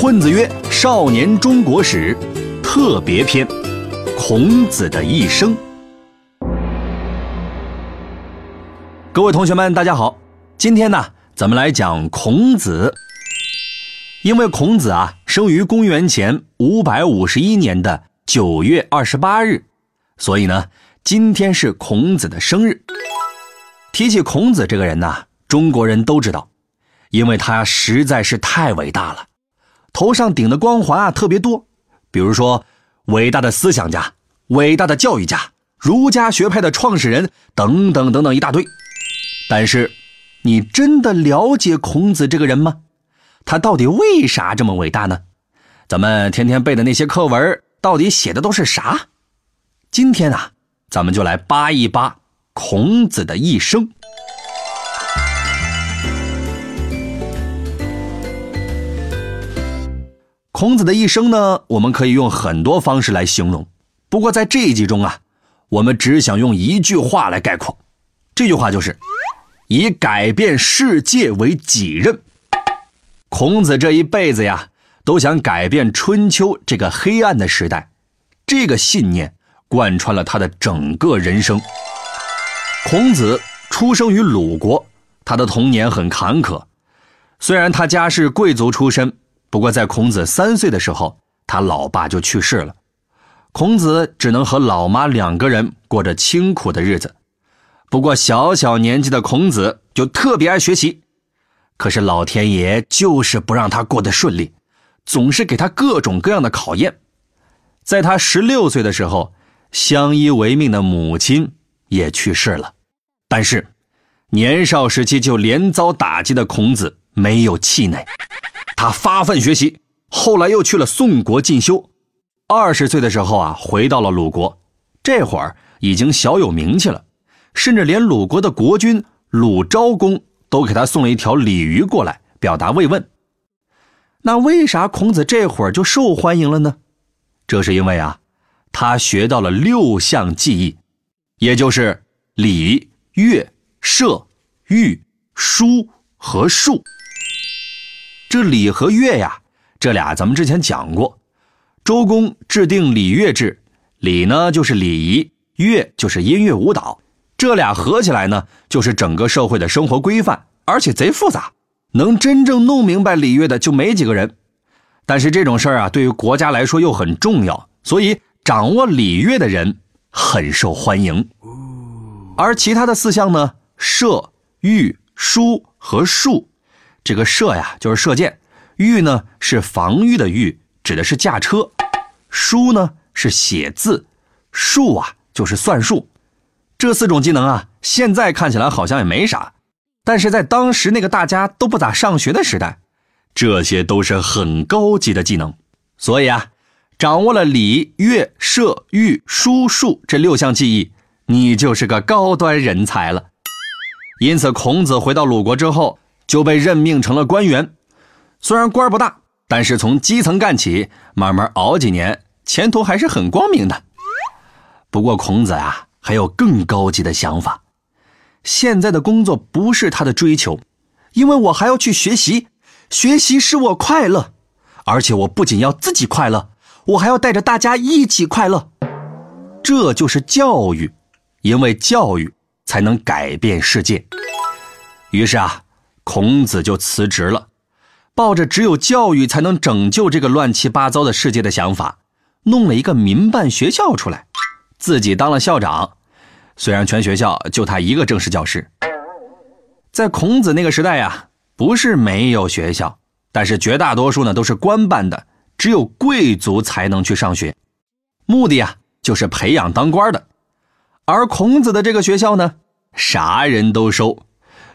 混子曰：“少年中国史特别篇，孔子的一生。”各位同学们，大家好，今天呢，咱们来讲孔子。因为孔子啊，生于公元前五百五十一年的九月二十八日，所以呢，今天是孔子的生日。提起孔子这个人呢，中国人都知道，因为他实在是太伟大了。头上顶的光环啊特别多，比如说伟大的思想家、伟大的教育家、儒家学派的创始人等等等等一大堆。但是，你真的了解孔子这个人吗？他到底为啥这么伟大呢？咱们天天背的那些课文到底写的都是啥？今天啊，咱们就来扒一扒孔子的一生。孔子的一生呢，我们可以用很多方式来形容。不过在这一集中啊，我们只想用一句话来概括。这句话就是：以改变世界为己任。孔子这一辈子呀，都想改变春秋这个黑暗的时代，这个信念贯穿了他的整个人生。孔子出生于鲁国，他的童年很坎坷，虽然他家是贵族出身。不过，在孔子三岁的时候，他老爸就去世了，孔子只能和老妈两个人过着清苦的日子。不过，小小年纪的孔子就特别爱学习，可是老天爷就是不让他过得顺利，总是给他各种各样的考验。在他十六岁的时候，相依为命的母亲也去世了，但是年少时期就连遭打击的孔子没有气馁。他发奋学习，后来又去了宋国进修。二十岁的时候啊，回到了鲁国，这会儿已经小有名气了，甚至连鲁国的国君鲁昭公都给他送了一条鲤鱼过来，表达慰问。那为啥孔子这会儿就受欢迎了呢？这是因为啊，他学到了六项技艺，也就是礼、乐、射、御、书和术。这礼和乐呀，这俩咱们之前讲过。周公制定礼乐制，礼呢就是礼仪，乐就是音乐舞蹈，这俩合起来呢就是整个社会的生活规范，而且贼复杂，能真正弄明白礼乐的就没几个人。但是这种事儿啊，对于国家来说又很重要，所以掌握礼乐的人很受欢迎。而其他的四项呢，射、御、书和术。这个射呀，就是射箭；御呢是防御的御，指的是驾车；书呢是写字；术啊就是算术。这四种技能啊，现在看起来好像也没啥，但是在当时那个大家都不咋上学的时代，这些都是很高级的技能。所以啊，掌握了礼、乐、射、御、书、术这六项技艺，你就是个高端人才了。因此，孔子回到鲁国之后。就被任命成了官员，虽然官不大，但是从基层干起，慢慢熬几年，前途还是很光明的。不过孔子啊，还有更高级的想法。现在的工作不是他的追求，因为我还要去学习，学习使我快乐，而且我不仅要自己快乐，我还要带着大家一起快乐。这就是教育，因为教育才能改变世界。于是啊。孔子就辞职了，抱着只有教育才能拯救这个乱七八糟的世界的想法，弄了一个民办学校出来，自己当了校长。虽然全学校就他一个正式教师，在孔子那个时代呀，不是没有学校，但是绝大多数呢都是官办的，只有贵族才能去上学，目的啊就是培养当官的。而孔子的这个学校呢，啥人都收，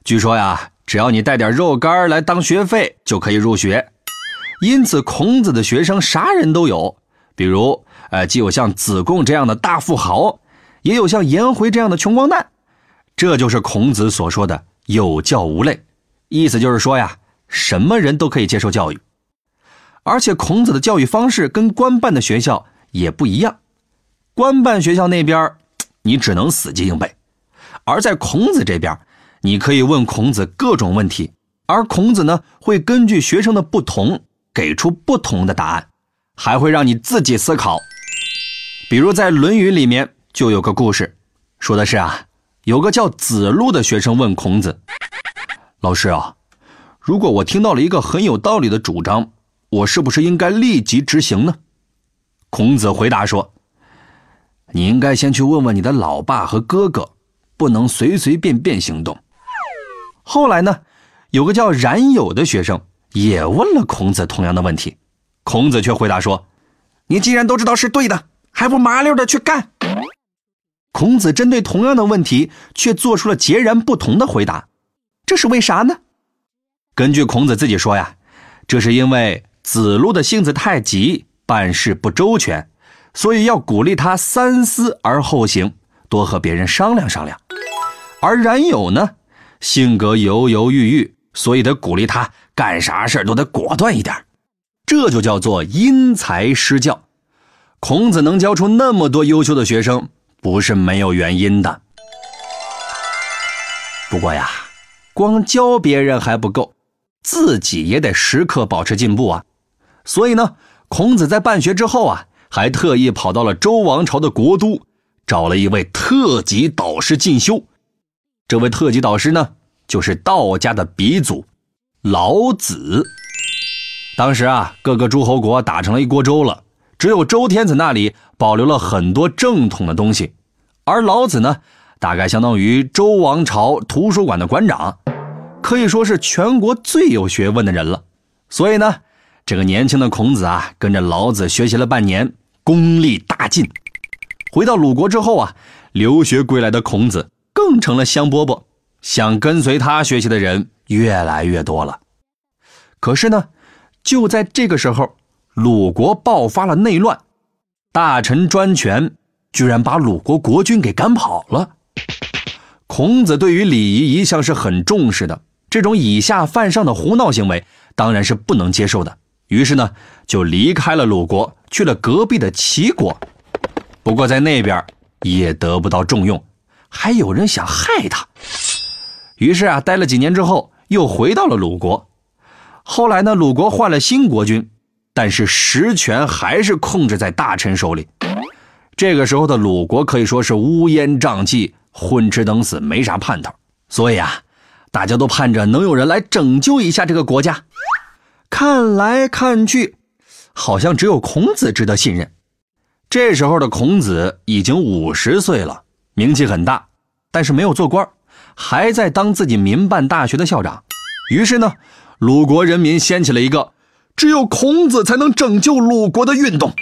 据说呀。只要你带点肉干来当学费，就可以入学。因此，孔子的学生啥人都有，比如，呃，既有像子贡这样的大富豪，也有像颜回这样的穷光蛋。这就是孔子所说的“有教无类”，意思就是说呀，什么人都可以接受教育。而且，孔子的教育方式跟官办的学校也不一样。官办学校那边，你只能死记硬背；而在孔子这边，你可以问孔子各种问题，而孔子呢会根据学生的不同给出不同的答案，还会让你自己思考。比如在《论语》里面就有个故事，说的是啊，有个叫子路的学生问孔子：“老师啊，如果我听到了一个很有道理的主张，我是不是应该立即执行呢？”孔子回答说：“你应该先去问问你的老爸和哥哥，不能随随便便行动。”后来呢，有个叫冉有的学生也问了孔子同样的问题，孔子却回答说：“你既然都知道是对的。”还不麻溜的去干？孔子针对同样的问题，却做出了截然不同的回答，这是为啥呢？根据孔子自己说呀，这是因为子路的性子太急，办事不周全，所以要鼓励他三思而后行，多和别人商量商量。而冉有呢，性格犹犹豫豫，所以得鼓励他干啥事都得果断一点，这就叫做因材施教。孔子能教出那么多优秀的学生，不是没有原因的。不过呀，光教别人还不够，自己也得时刻保持进步啊。所以呢，孔子在办学之后啊，还特意跑到了周王朝的国都，找了一位特级导师进修。这位特级导师呢，就是道家的鼻祖老子。当时啊，各个诸侯国打成了一锅粥了。只有周天子那里保留了很多正统的东西，而老子呢，大概相当于周王朝图书馆的馆长，可以说是全国最有学问的人了。所以呢，这个年轻的孔子啊，跟着老子学习了半年，功力大进。回到鲁国之后啊，留学归来的孔子更成了香饽饽，想跟随他学习的人越来越多了。可是呢，就在这个时候。鲁国爆发了内乱，大臣专权居然把鲁国国君给赶跑了。孔子对于礼仪一向是很重视的，这种以下犯上的胡闹行为当然是不能接受的。于是呢，就离开了鲁国，去了隔壁的齐国。不过在那边也得不到重用，还有人想害他。于是啊，待了几年之后，又回到了鲁国。后来呢，鲁国换了新国君。但是实权还是控制在大臣手里。这个时候的鲁国可以说是乌烟瘴气、混吃等死，没啥盼头。所以啊，大家都盼着能有人来拯救一下这个国家。看来看去，好像只有孔子值得信任。这时候的孔子已经五十岁了，名气很大，但是没有做官，还在当自己民办大学的校长。于是呢，鲁国人民掀起了一个。只有孔子才能拯救鲁国的运动，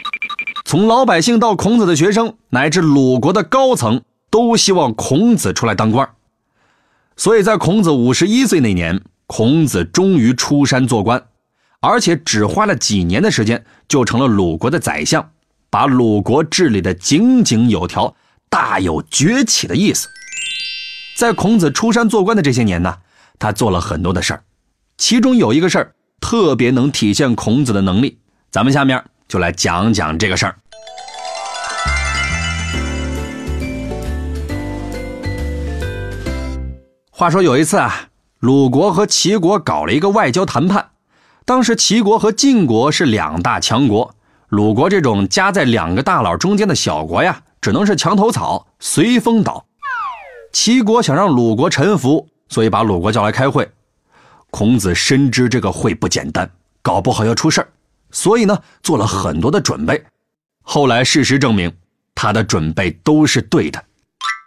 从老百姓到孔子的学生，乃至鲁国的高层，都希望孔子出来当官。所以在孔子五十一岁那年，孔子终于出山做官，而且只花了几年的时间，就成了鲁国的宰相，把鲁国治理的井井有条，大有崛起的意思。在孔子出山做官的这些年呢，他做了很多的事儿，其中有一个事儿。特别能体现孔子的能力，咱们下面就来讲讲这个事儿。话说有一次啊，鲁国和齐国搞了一个外交谈判，当时齐国和晋国是两大强国，鲁国这种夹在两个大佬中间的小国呀，只能是墙头草，随风倒。齐国想让鲁国臣服，所以把鲁国叫来开会。孔子深知这个会不简单，搞不好要出事儿，所以呢做了很多的准备。后来事实证明，他的准备都是对的。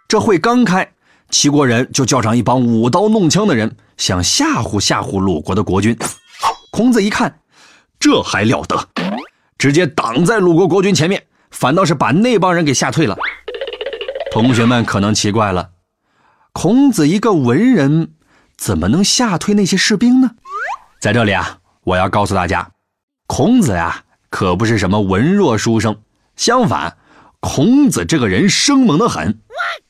这会刚开，齐国人就叫上一帮舞刀弄枪的人，想吓唬吓唬鲁国的国君。孔子一看，这还了得，直接挡在鲁国国君前面，反倒是把那帮人给吓退了。同学们可能奇怪了，孔子一个文人。怎么能吓退那些士兵呢？在这里啊，我要告诉大家，孔子呀可不是什么文弱书生，相反，孔子这个人生猛的很。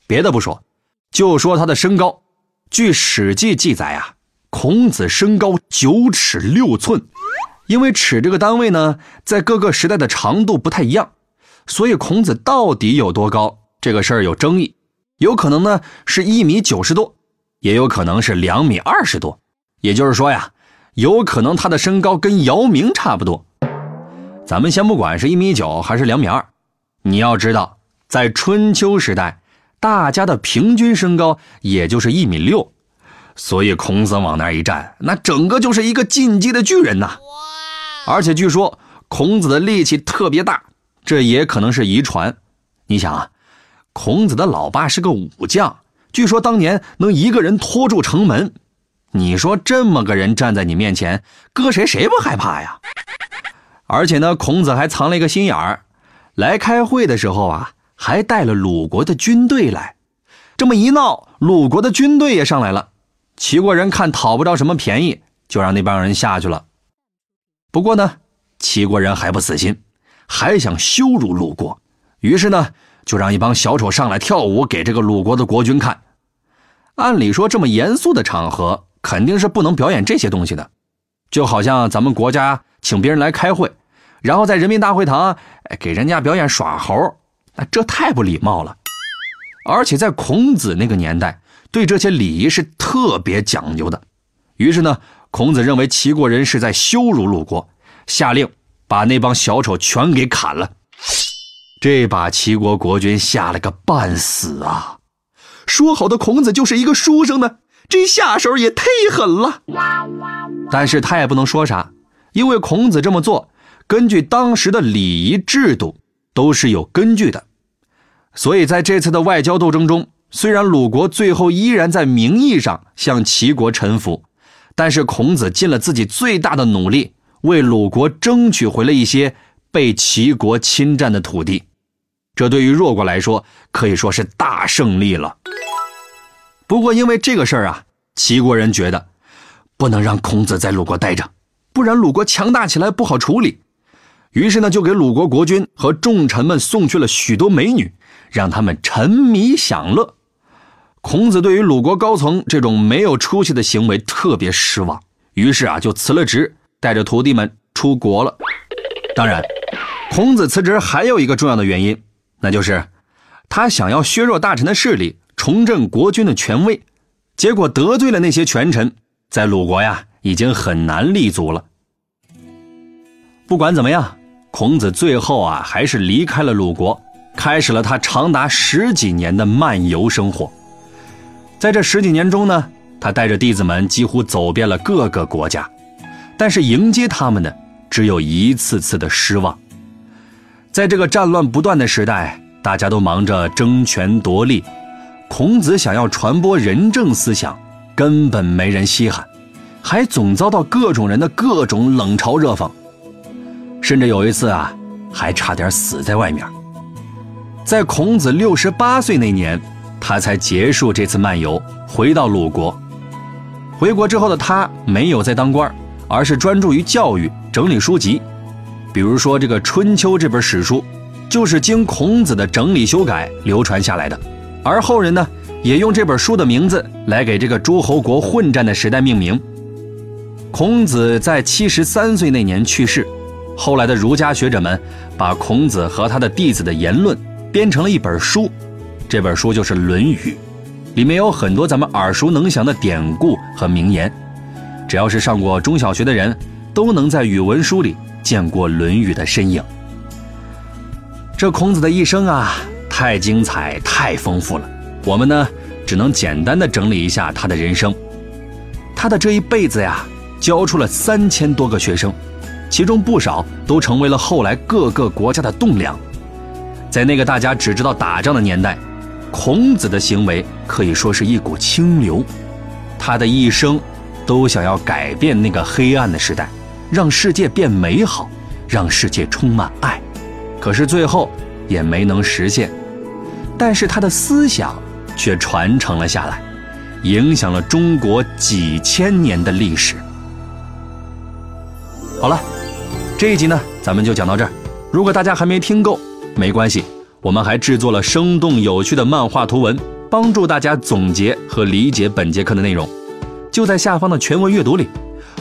别的不说，就说他的身高，据《史记》记载啊，孔子身高九尺六寸。因为尺这个单位呢，在各个时代的长度不太一样，所以孔子到底有多高这个事儿有争议，有可能呢是一米九十多。也有可能是两米二十多，也就是说呀，有可能他的身高跟姚明差不多。咱们先不管是一米九还是两米二，你要知道，在春秋时代，大家的平均身高也就是一米六，所以孔子往那一站，那整个就是一个进击的巨人呐。而且据说孔子的力气特别大，这也可能是遗传。你想啊，孔子的老爸是个武将，据说当年能一个人拖住城门。你说这么个人站在你面前，搁谁谁不害怕呀？而且呢，孔子还藏了一个心眼儿，来开会的时候啊，还带了鲁国的军队来。这么一闹，鲁国的军队也上来了。齐国人看讨不着什么便宜，就让那帮人下去了。不过呢，齐国人还不死心，还想羞辱鲁国，于是呢，就让一帮小丑上来跳舞给这个鲁国的国君看。按理说，这么严肃的场合，肯定是不能表演这些东西的，就好像咱们国家。请别人来开会，然后在人民大会堂给人家表演耍猴，那这太不礼貌了。而且在孔子那个年代，对这些礼仪是特别讲究的。于是呢，孔子认为齐国人是在羞辱鲁国，下令把那帮小丑全给砍了。这把齐国国君吓了个半死啊！说好的孔子就是一个书生呢，这下手也忒狠了。但是他也不能说啥。因为孔子这么做，根据当时的礼仪制度都是有根据的，所以在这次的外交斗争中，虽然鲁国最后依然在名义上向齐国臣服，但是孔子尽了自己最大的努力，为鲁国争取回了一些被齐国侵占的土地，这对于弱国来说可以说是大胜利了。不过因为这个事儿啊，齐国人觉得不能让孔子在鲁国待着。不然鲁国强大起来不好处理，于是呢，就给鲁国国君和重臣们送去了许多美女，让他们沉迷享乐。孔子对于鲁国高层这种没有出息的行为特别失望，于是啊，就辞了职，带着徒弟们出国了。当然，孔子辞职还有一个重要的原因，那就是他想要削弱大臣的势力，重振国君的权威，结果得罪了那些权臣，在鲁国呀。已经很难立足了。不管怎么样，孔子最后啊还是离开了鲁国，开始了他长达十几年的漫游生活。在这十几年中呢，他带着弟子们几乎走遍了各个国家，但是迎接他们的只有一次次的失望。在这个战乱不断的时代，大家都忙着争权夺利，孔子想要传播仁政思想，根本没人稀罕。还总遭到各种人的各种冷嘲热讽，甚至有一次啊，还差点死在外面。在孔子六十八岁那年，他才结束这次漫游，回到鲁国。回国之后的他没有再当官，而是专注于教育，整理书籍。比如说这个《春秋》这本史书，就是经孔子的整理修改流传下来的。而后人呢，也用这本书的名字来给这个诸侯国混战的时代命名。孔子在七十三岁那年去世，后来的儒家学者们把孔子和他的弟子的言论编成了一本书，这本书就是《论语》，里面有很多咱们耳熟能详的典故和名言，只要是上过中小学的人，都能在语文书里见过《论语》的身影。这孔子的一生啊，太精彩，太丰富了，我们呢，只能简单的整理一下他的人生，他的这一辈子呀。教出了三千多个学生，其中不少都成为了后来各个国家的栋梁。在那个大家只知道打仗的年代，孔子的行为可以说是一股清流。他的一生都想要改变那个黑暗的时代，让世界变美好，让世界充满爱。可是最后也没能实现。但是他的思想却传承了下来，影响了中国几千年的历史。好了，这一集呢，咱们就讲到这儿。如果大家还没听够，没关系，我们还制作了生动有趣的漫画图文，帮助大家总结和理解本节课的内容，就在下方的全文阅读里。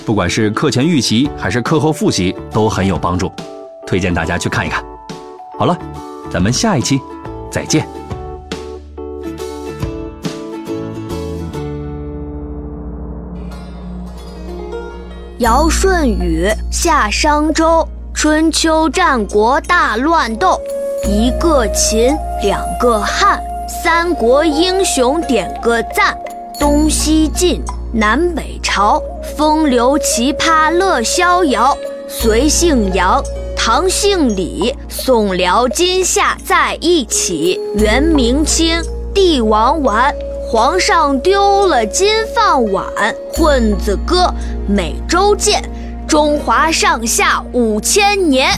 不管是课前预习还是课后复习，都很有帮助，推荐大家去看一看。好了，咱们下一期再见。尧舜禹夏商周，春秋战国大乱斗，一个秦，两个汉，三国英雄点个赞，东西晋，南北朝，风流奇葩乐逍遥，隋姓杨，唐姓李，宋辽金夏在一起，元明清，帝王丸。皇上丢了金饭碗，混子哥每周见，中华上下五千年。